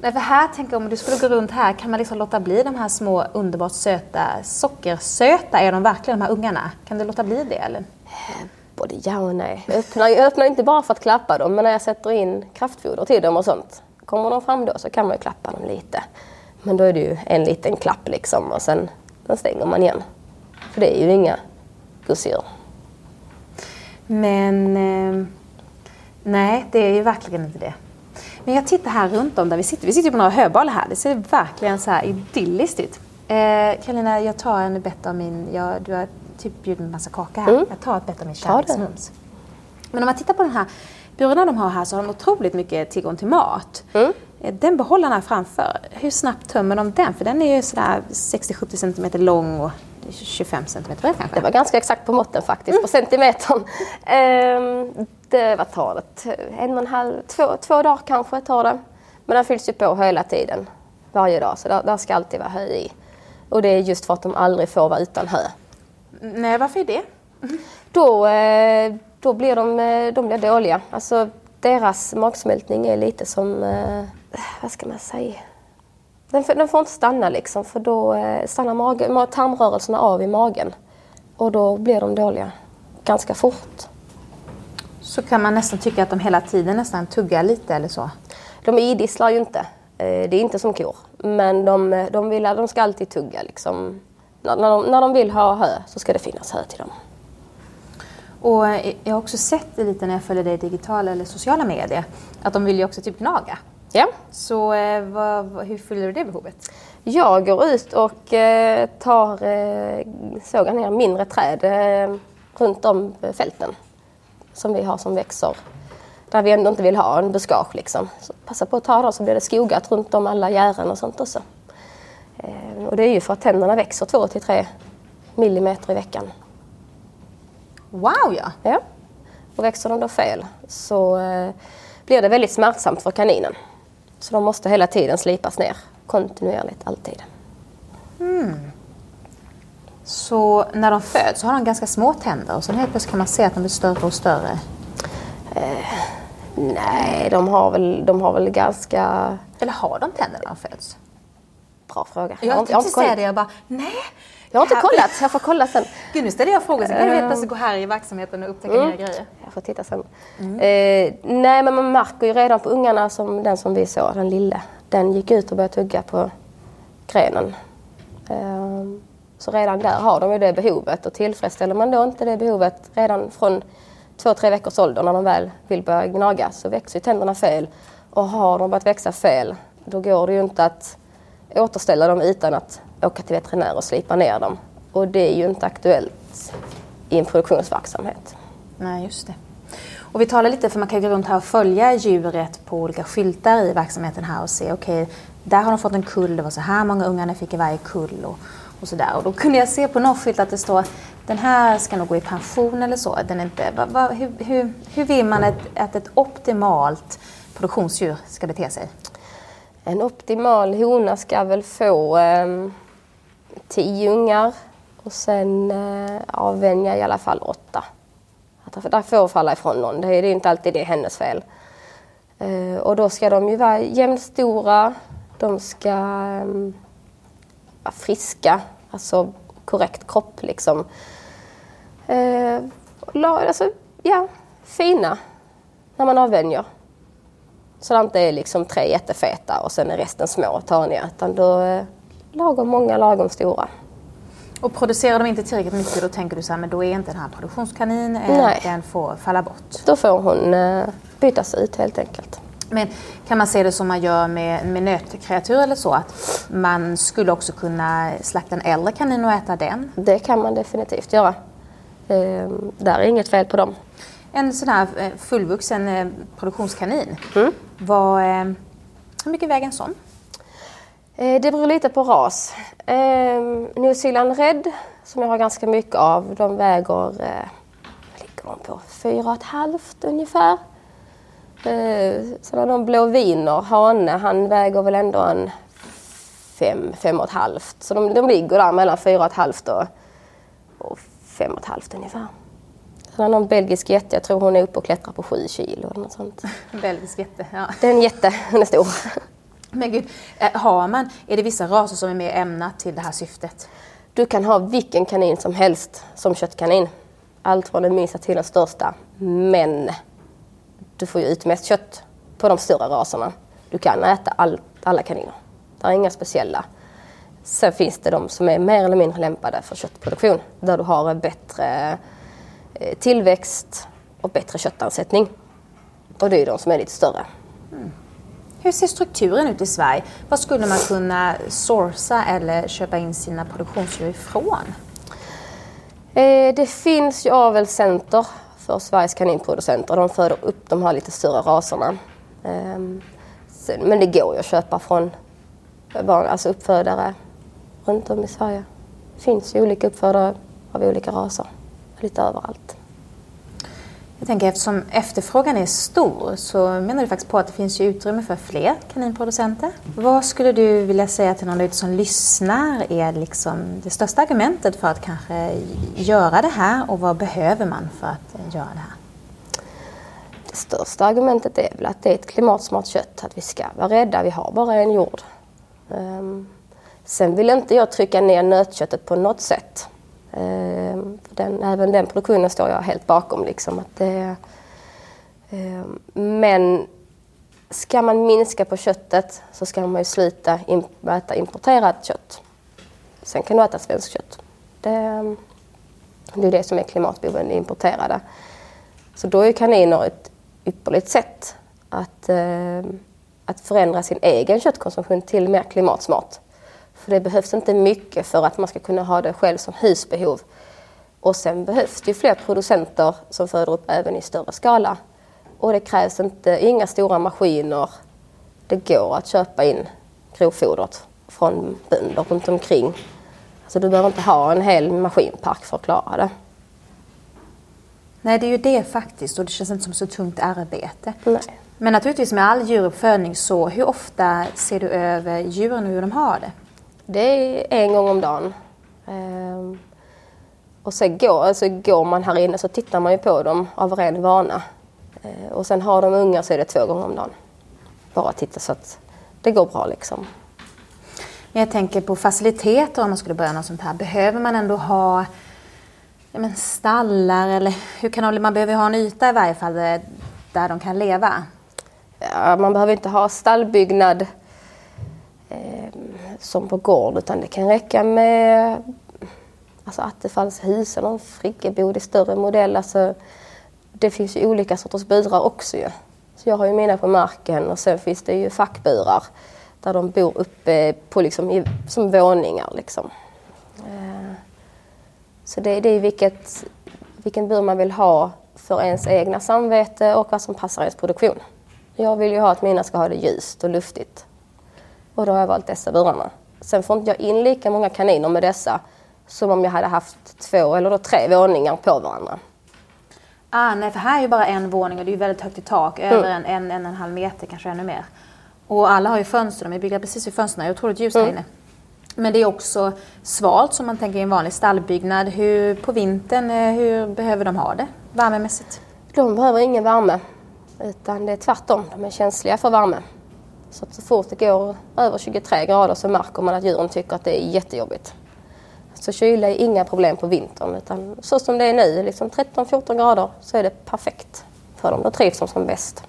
Nej, för här tänker jag om du skulle gå runt här, kan man liksom låta bli de här små underbart söta, sockersöta är de verkligen de här ungarna? Kan du låta bli det eller? Både ja och nej. Jag öppnar, jag öppnar inte bara för att klappa dem, men när jag sätter in kraftfoder till dem och sånt. Kommer de fram då så kan man ju klappa dem lite. Men då är det ju en liten klapp liksom och sen, sen stänger man igen. För det är ju inga gosedjur. Men eh, nej, det är ju verkligen inte det. Men jag tittar här runt om där vi sitter. Vi sitter på några höbalar här. Det ser verkligen så här idylliskt ut. Eh, Karolina, jag tar en bett av min... Jag, du har typ bjudit en massa kaka här. Mm. Jag tar ett bett av min kärleksmums. Men om man tittar på den här burarna de har här så har de otroligt mycket tillgång till mat. Mm. Eh, den behållaren här framför, hur snabbt tömmer de den? För den är ju sådär 60-70 cm lång och 25 cm bred kanske? Det var ganska exakt på måtten faktiskt, mm. på centimetern. Ehm, det, vad tar det? En och en halv, två, två dagar kanske tar det. Men den fylls ju på hela tiden, varje dag, så där, där ska alltid vara hö i. Och det är just för att de aldrig får vara utan hö. Nej, varför är det? Då, eh, då blir de, eh, de blir dåliga. Alltså, deras magsmältning är lite som, eh, vad ska man säga? Den, den får inte stanna liksom för då stannar mage, tarmrörelserna av i magen. Och då blir de dåliga ganska fort. Så kan man nästan tycka att de hela tiden nästan tuggar lite eller så? De idisslar ju inte. Det är inte som kor. Men de, de, vill, de ska alltid tugga liksom när, när, de, när de vill ha hö så ska det finnas hö till dem. Och jag har också sett det lite när jag följer dig i digitala eller sociala medier, att de vill ju också typ gnaga. Ja. Så eh, vad, hur fyller du det behovet? Jag går ut och eh, tar, eh, sågar ner mindre träd runt om fälten som vi har som växer. Där vi ändå inte vill ha en buskage liksom. Så passa på att ta dem så blir det skogat runt om alla gären och sånt också. Och det är ju för att tänderna växer 2-3 millimeter i veckan. Wow ja! Ja. Och växer de då fel så blir det väldigt smärtsamt för kaninen. Så de måste hela tiden slipas ner kontinuerligt, alltid. Mm. Så när de föds så har de ganska små tänder och sen helt plötsligt kan man se att de blir större och större? Eh, nej, de har, väl, de har väl ganska... Eller har de tänder när de föds? Bra fråga. Jag, jag tänkte säga det, jag bara nej. Jag har inte kollat, jag får kolla sen. Gud, nu ställer jag frågor, sen kan du helt plötsligt gå här i verksamheten och upptäcka mm. nya grejer. Jag får titta sen. Mm. Eh, nej, men man märker ju redan på ungarna, som den som vi såg, den lille, den gick ut och började tugga på grenen. Eh, så redan där har de ju det behovet och tillfredsställer man då inte det behovet redan från två, tre veckors ålder när de väl vill börja gnaga så växer tänderna fel. Och har de börjat växa fel, då går det ju inte att återställa dem utan att åka till veterinär och slipa ner dem. Och det är ju inte aktuellt i en produktionsverksamhet. Nej, just det. Och vi talar lite, för man kan gå runt här och följa djuret på olika skyltar i verksamheten här och se, okej, okay, där har de fått en kull, det var så här många ungar de fick i varje kull och, och sådär. Och då kunde jag se på någon skylt att det står, den här ska nog gå i pension eller så. Den är inte, va, va, hur, hur, hur vill man att, att ett optimalt produktionsdjur ska bete sig? En optimal hona ska väl få eh, tio ungar Och sen eh, avvänja i alla fall åtta. Att där får falla ifrån någon. Det är, inte alltid det är hennes fel. Eh, och då ska de ju vara jämnstora. De ska eh, vara friska. Alltså korrekt kropp liksom. Eh, alltså, ja, fina när man avvänjer. Så det inte är liksom tre jättefeta och sen är resten små och taniga. Utan då eh, lagom många, lagom stora. Och producerar de inte tillräckligt mycket då tänker du så här, men då är inte den här produktionskanin, Nej. den får falla bort? Då får hon eh, bytas ut helt enkelt. Men kan man se det som man gör med, med nötkreatur eller så? Att man skulle också kunna slakta en äldre kanin och äta den? Det kan man definitivt göra. Eh, där är inget fel på dem. En sån här eh, fullvuxen produktionskanin, mm vad, eh, hur mycket väger en sån? Eh, det beror lite på ras. Ehm, New Zealand Red, som jag har ganska mycket av, de väger eh, ligger de på 4,5 ungefär. Sen har de blå viner, hane, han väger väl ändå en 5, 5,5. Så de, de ligger där mellan 4,5 och, och 5,5 ungefär. Sen har någon belgisk jätte, jag tror hon är uppe och klättrar på 7 kilo eller något sånt. belgisk jätte, ja. Det är en jätte, den är stor. Men gud, eh, har man, är det vissa raser som är mer ämnat till det här syftet? Du kan ha vilken kanin som helst som köttkanin. Allt från den minsta till den största. Men du får ju ut mest kött på de större raserna. Du kan äta all, alla kaniner. Det är inga speciella. Sen finns det de som är mer eller mindre lämpade för köttproduktion där du har en bättre tillväxt och bättre köttansättning. Och det är de som är lite större. Mm. Hur ser strukturen ut i Sverige? Vad skulle man kunna sourca eller köpa in sina produktionsdjur ifrån? Eh, det finns ju avelscenter för Sveriges kaninproducenter. De föder upp de här lite större raserna. Ehm, men det går ju att köpa från alltså uppfödare runt om i Sverige. Det finns ju olika uppfödare av olika raser, lite överallt. Jag tänker eftersom efterfrågan är stor så menar du faktiskt på att det finns ju utrymme för fler kaninproducenter. Vad skulle du vilja säga till någon som lyssnar är liksom det största argumentet för att kanske göra det här och vad behöver man för att göra det här? Det största argumentet är väl att det är ett klimatsmart kött, att vi ska vara rädda, vi har bara en jord. Ehm, sen vill inte jag trycka ner nötköttet på något sätt. Ehm, den, även den produktionen står jag helt bakom. Liksom, att det, ehm, men ska man minska på köttet så ska man ju sluta äta importerat kött. Sen kan du äta svenskt kött. Det, det är det som är klimatboven, det importerade. Så då är kaniner ett ypperligt sätt att, ehm, att förändra sin egen köttkonsumtion till mer klimatsmart. För det behövs inte mycket för att man ska kunna ha det själv som husbehov. Och sen behövs det fler producenter som föder upp även i större skala. Och det krävs inte, inga stora maskiner. Det går att köpa in grovfodret från bönder runt omkring. Alltså du behöver inte ha en hel maskinpark för att klara det. Nej, det är ju det faktiskt och det känns inte som så tungt arbete. Nej. Men naturligtvis med all djuruppfödning så, hur ofta ser du över djuren och hur de har det? Det är en gång om dagen. Ehm, och sen går, alltså går man här inne så tittar man ju på dem av ren vana. Ehm, och sen har de unga så är det två gånger om dagen. Bara titta så att det går bra liksom. Jag tänker på faciliteter om man skulle börja något sånt här. Behöver man ändå ha ja, men stallar eller hur kan man, man behöver ha en yta i varje fall där, där de kan leva? Ja, man behöver inte ha stallbyggnad eh, som på gård utan det kan räcka med alltså attefallshus eller en friggebod i större modell. Alltså, det finns ju olika sorters burar också ju. Så jag har ju mina på marken och sen finns det ju fackburar där de bor uppe på liksom, i, som våningar. Liksom. Eh, så det, det är vilket, vilken bur man vill ha för ens egna samvete och vad som passar ens produktion. Jag vill ju ha att mina ska ha det ljust och luftigt. Och då har jag valt dessa burarna. Sen får inte jag in lika många kaniner med dessa som om jag hade haft två eller då tre våningar på varandra. Ah, nej, för här är ju bara en våning och det är ju väldigt högt i tak, mm. över en, en, en, en halv meter, kanske ännu mer. Och alla har ju fönster, de är byggda precis vid fönstren, det är ljust mm. här inne. Men det är också svalt som man tänker i en vanlig stallbyggnad. Hur, på vintern, eh, hur behöver de ha det värmemässigt? De behöver ingen värme. Utan det är tvärtom, de är känsliga för värme. Så att så fort det går över 23 grader så märker man att djuren tycker att det är jättejobbigt. Så kyla är inga problem på vintern utan så som det är nu, liksom 13-14 grader, så är det perfekt för dem. Då trivs de som bäst.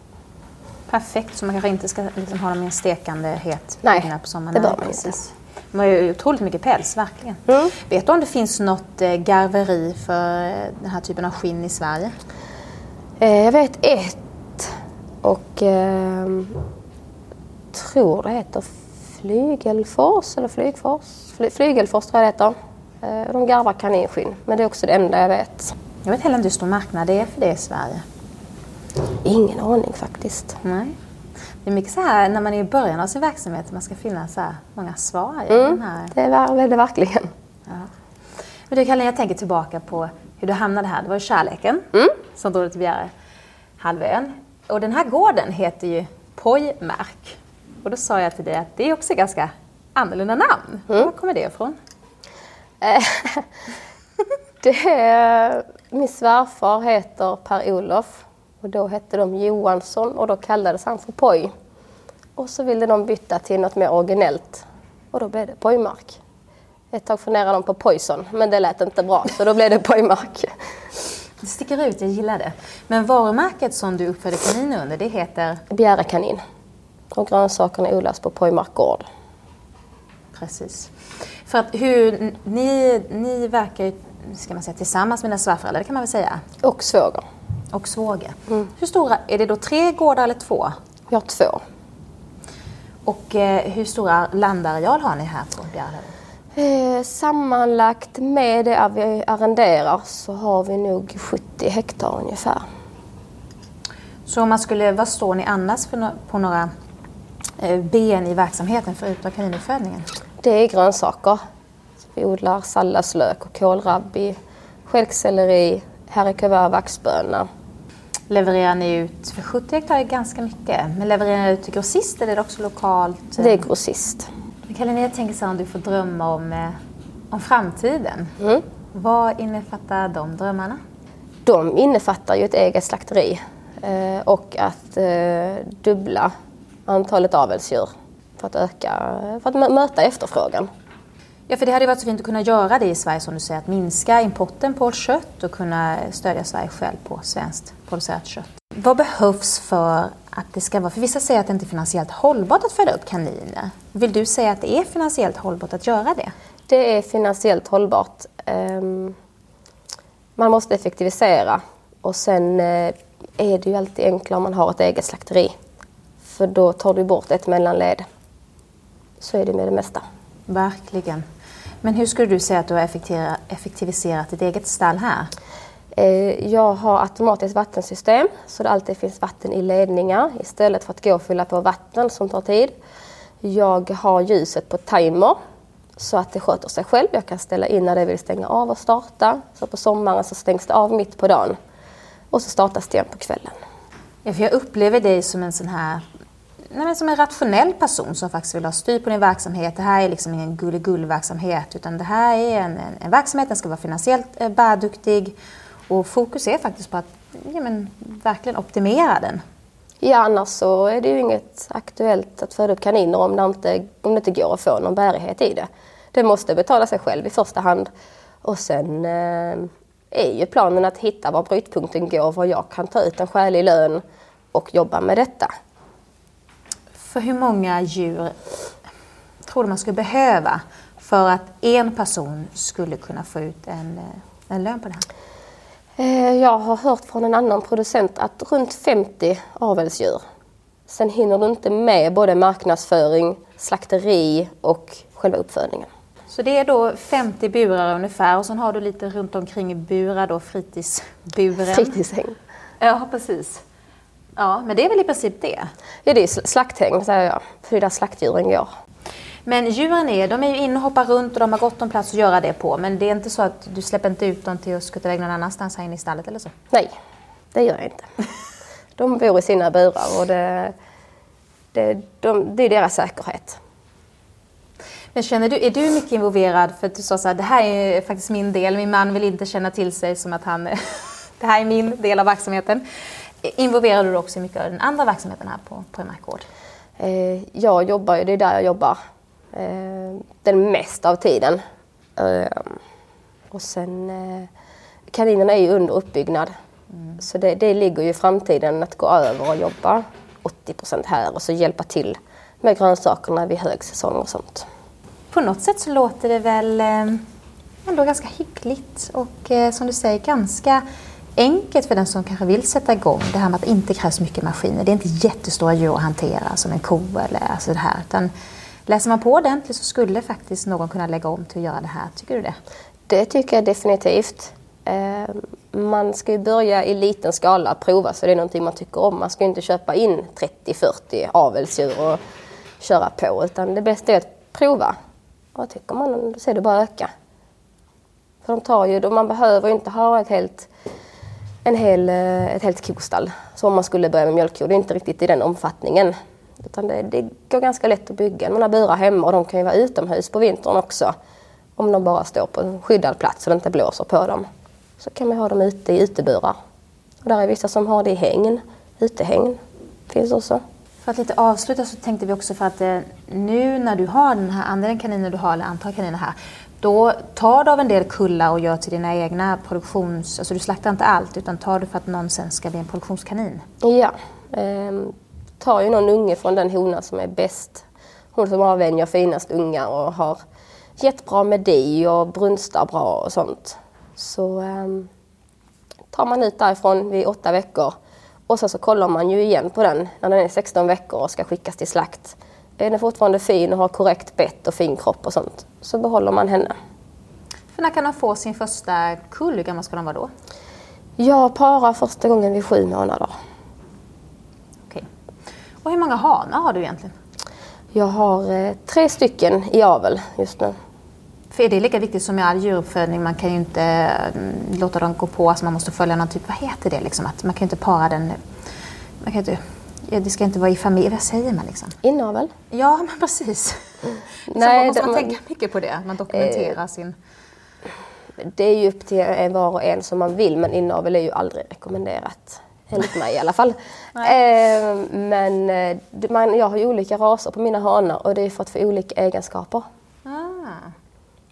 Perfekt, så man kanske inte ska liksom ha dem i en stekande het Nej, byggnad på sommaren. det bör Nej, man precis. De har ju otroligt mycket päls, verkligen. Mm. Vet du om det finns något eh, garveri för eh, den här typen av skinn i Sverige? Eh, jag vet ett och eh, tror det heter Flygelfors eller Flygfors. Fly, Flygelfors tror jag det heter. Eh, de garvar kaninskinn, men det är också det enda jag vet. Jag vet heller inte hur stor marknad det är för det i Sverige. Ingen aning faktiskt. Nej. Det är mycket så här när man är i början av sin verksamhet, man ska finna så här många svar i Mm, den här. det är det verkligen. Ja. Men du Karin, jag tänker tillbaka på hur du hamnade här. Det var ju kärleken Mm. som drog dig till Bjärehalvön. Och den här gården heter ju Pojmark. Och då sa jag till dig att det är också ganska annorlunda namn. Mm. Var kommer det ifrån? Det är, min svärfar heter Per-Olof och då hette de Johansson och då kallades han för Poj. Och så ville de byta till något mer originellt och då blev det Pojmark. Ett tag funderade de på Poison men det lät inte bra så då blev det Pojmark. Det sticker ut, jag gillar det. Men varumärket som du uppfödde kaniner under, det heter? Bjärekanin. Och grönsakerna odlas på Pojmark gård. Precis. För att hur, ni, ni verkar ju, ska man säga, tillsammans med dina svärföräldrar, det kan man väl säga? Och svåger. Och svåger. Hur stora, är det då tre gårdar eller två? Vi har två. Och eh, hur stora landareal har ni här på Bjärlöven? Eh, sammanlagt med det vi arrenderar så har vi nog 70 hektar ungefär. Så om man skulle, vad står ni annars för, på några eh, ben i verksamheten förutom kaninuppfödningen? Det är grönsaker. Vi odlar salladslök och kålrabbi, stjälkselleri, haricots vaxbönor. Levererar ni ut, för 70 hektar är ganska mycket, men levererar ni ut till grossist eller är det också lokalt? Det är grossist. Karin, jag tänker så här, om du får drömma om, eh, om framtiden. Mm. Vad innefattar de drömmarna? De innefattar ju ett eget slakteri eh, och att eh, dubbla antalet avelsdjur för att, öka, för att mö- möta efterfrågan. Ja, för det hade ju varit så fint att kunna göra det i Sverige som du säger, att minska importen på kött och kunna stödja Sverige själv på svenskt producerat kött. Vad behövs för att det ska vara, för vissa säger att det inte är finansiellt hållbart att föda upp kaniner. Vill du säga att det är finansiellt hållbart att göra det? Det är finansiellt hållbart. Ehm, Man måste effektivisera och sen eh, är det ju alltid enklare om man har ett eget slakteri. För då tar du bort ett mellanled. Så är det med det mesta. Verkligen. Men hur skulle du säga att du har effektiviserat ditt eget stall här? Eh, Jag har automatiskt vattensystem så det alltid finns vatten i ledningar istället för att gå och fylla på vatten som tar tid. Jag har ljuset på timer så att det sköter sig själv. Jag kan ställa in när det vill stänga av och starta. Så på sommaren så stängs det av mitt på dagen och så startas det igen på kvällen. Ja, för jag upplever dig som en sån här nej, men som en rationell person som faktiskt vill ha styr på din verksamhet. Det här är liksom ingen gulligull-verksamhet utan det här är en, en, en verksamhet, den ska vara finansiellt eh, bärduktig och fokus är faktiskt på att ja, men, verkligen optimera den. Ja, annars så är det ju inget aktuellt att föda upp kaniner om det inte, om det inte går att få någon bärighet i det. Det måste betala sig själv i första hand. Och sen eh, är ju planen att hitta var brytpunkten går, var jag kan ta ut en skälig lön och jobba med detta. För hur många djur tror du man skulle behöva för att en person skulle kunna få ut en, eh, en lön på det här? Eh, jag har hört från en annan producent att runt 50 avelsdjur. Sen hinner du inte med både marknadsföring, slakteri och själva uppfödningen. Så det är då 50 burar ungefär och sen har du lite runt omkring burar då, fritidsburen. Fritidshäng. Ja, precis. Ja, men det är väl i princip det. Ja, det är sl- slakthäng säger jag, för det är där slaktdjuren går. Men djuren är, de är ju inne och hoppar runt och de har gott om plats att göra det på. Men det är inte så att du släpper inte ut dem till att skutta iväg någon annanstans här inne i stallet eller så? Nej, det gör jag inte. De bor i sina burar och det, det, de, det är deras säkerhet. Men känner du, är du mycket involverad för att du sa så här, det här är faktiskt min del, min man vill inte känna till sig som att han, det här är min del av verksamheten. Involverar du också mycket av den andra verksamheten här på, på MR-gård? Eh, jag jobbar ju, det är där jag jobbar eh, den mesta av tiden. Eh, och sen kaninerna är ju under uppbyggnad. Mm. Så det, det ligger ju i framtiden att gå över och jobba 80% här och så hjälpa till med grönsakerna vid högsäsong och sånt. På något sätt så låter det väl ändå ganska hyggligt och som du säger ganska enkelt för den som kanske vill sätta igång. Det här med att det inte krävs mycket maskiner. Det är inte jättestora djur att hantera som en ko eller alltså det här. Utan läser man på ordentligt så skulle faktiskt någon kunna lägga om till att göra det här. Tycker du det? Det tycker jag definitivt. Eh, man ska ju börja i liten skala prova så det är någonting man tycker om. Man ska inte köpa in 30-40 avelsdjur och köra på utan det bästa är att prova. Och tycker man så är det bara att öka. För de tar ju, man behöver inte ha ett helt, en hel, eh, ett helt kostall som man skulle börja med mjölkkor. Det är inte riktigt i den omfattningen. Utan det, det går ganska lätt att bygga. Man har burar hemma och de kan ju vara utomhus på vintern också. Om de bara står på en skyddad plats så det inte blåser på dem. Så kan man ha dem ute i uteburar. Och där är vissa som har det i hägn. Utehägn finns också. För att lite avsluta så tänkte vi också för att eh, nu när du har den här andelen kaniner du har, eller antal kaniner här, då tar du av en del kullar och gör till dina egna produktions... Alltså du slaktar inte allt utan tar du för att någon sen ska bli en produktionskanin? Ja. Eh, tar ju någon unge från den hona som är bäst. Hon som avvänjer finast ungar och har jättebra med di och brunstar bra och sånt. Så eh, tar man ut därifrån vid åtta veckor och sen så kollar man ju igen på den när den är 16 veckor och ska skickas till slakt. Är den fortfarande fin och har korrekt bett och fin kropp och sånt så behåller man henne. För när kan man få sin första kull? Hur gammal ska de vara då? Jag parar första gången vid sju månader. Okej. Och hur många hanar har du egentligen? Jag har eh, tre stycken i avel just nu. För det är lika viktigt som i all djuruppfödning. Man kan ju inte mm, låta dem gå på, alltså man måste följa någon typ, vad heter det liksom? Att man kan ju inte para den, man kan inte, ja, det ska inte vara i familj, vad säger man liksom? Inavel? Ja, men precis. Mm. Nej, måste man, man tänka mycket på det, man dokumenterar eh, sin... Det är ju upp till var och en som man vill, men inavel är ju aldrig rekommenderat. Enligt mig i alla fall. eh, men eh, man, jag har ju olika raser på mina hanar och det är för att få olika egenskaper. Ah.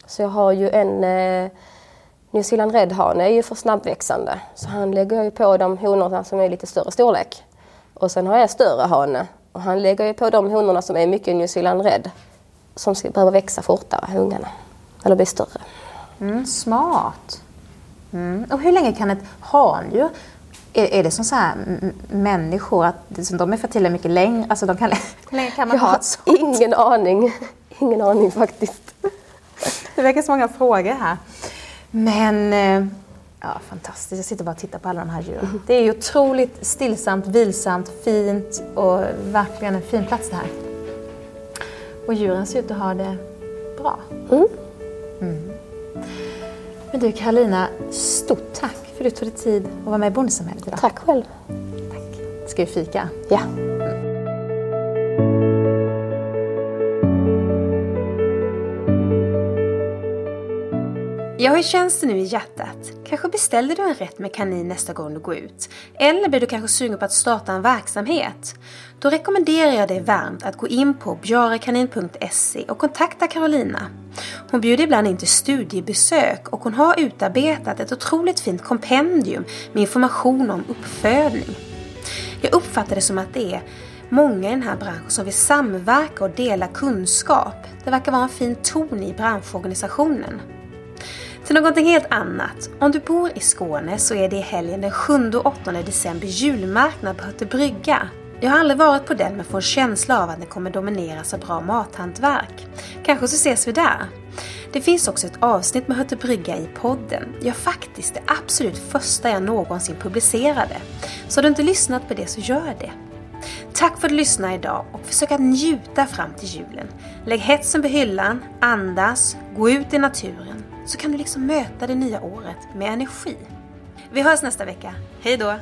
Så jag har ju en eh, New Zealand Red hane är ju för snabbväxande. Så han lägger jag ju på de honorna som är lite större storlek. Och sen har jag större hane och han lägger ju på de honorna som är mycket New Zealand Red. Som ska behöva växa fortare, ungarna. Eller bli större. Mm, smart. Mm. Och hur länge kan ett handjur är, är det som så här människor, att de är fertila mycket längre? Alltså de kan, länge kan man jag ha ett sånt? Ingen aning. Ingen aning faktiskt. Det verkar så många frågor här. Men eh, ja, fantastiskt. Jag sitter bara och tittar på alla de här djuren. Det är otroligt stillsamt, vilsamt, fint och verkligen en fin plats det här. Och djuren ser ut att ha det bra. Mm. Mm. Men du Karolina, stort tack för att du tog dig tid att vara med i Bondesamhället idag. Tack själv. Tack. Ska vi fika? Ja. Ja, hur känns det nu i hjärtat? Kanske beställer du en rätt med kanin nästa gång du går ut? Eller blir du kanske sugen på att starta en verksamhet? Då rekommenderar jag dig varmt att gå in på bjarekanin.se och kontakta Carolina. Hon bjuder ibland in till studiebesök och hon har utarbetat ett otroligt fint kompendium med information om uppfödning. Jag uppfattar det som att det är många i den här branschen som vill samverka och dela kunskap. Det verkar vara en fin ton i branschorganisationen. Till någonting helt annat. Om du bor i Skåne så är det i helgen den 7 och 8 december julmarknad på Hötte brygga. Jag har aldrig varit på den men får en känsla av att den kommer domineras av bra mathantverk. Kanske så ses vi där. Det finns också ett avsnitt med Hötte brygga i podden. Ja, faktiskt det absolut första jag någonsin publicerade. Så har du inte lyssnat på det så gör det. Tack för att du lyssnade idag och försök att njuta fram till julen. Lägg hetsen på hyllan, andas, gå ut i naturen så kan du liksom möta det nya året med energi. Vi hörs nästa vecka. Hej då!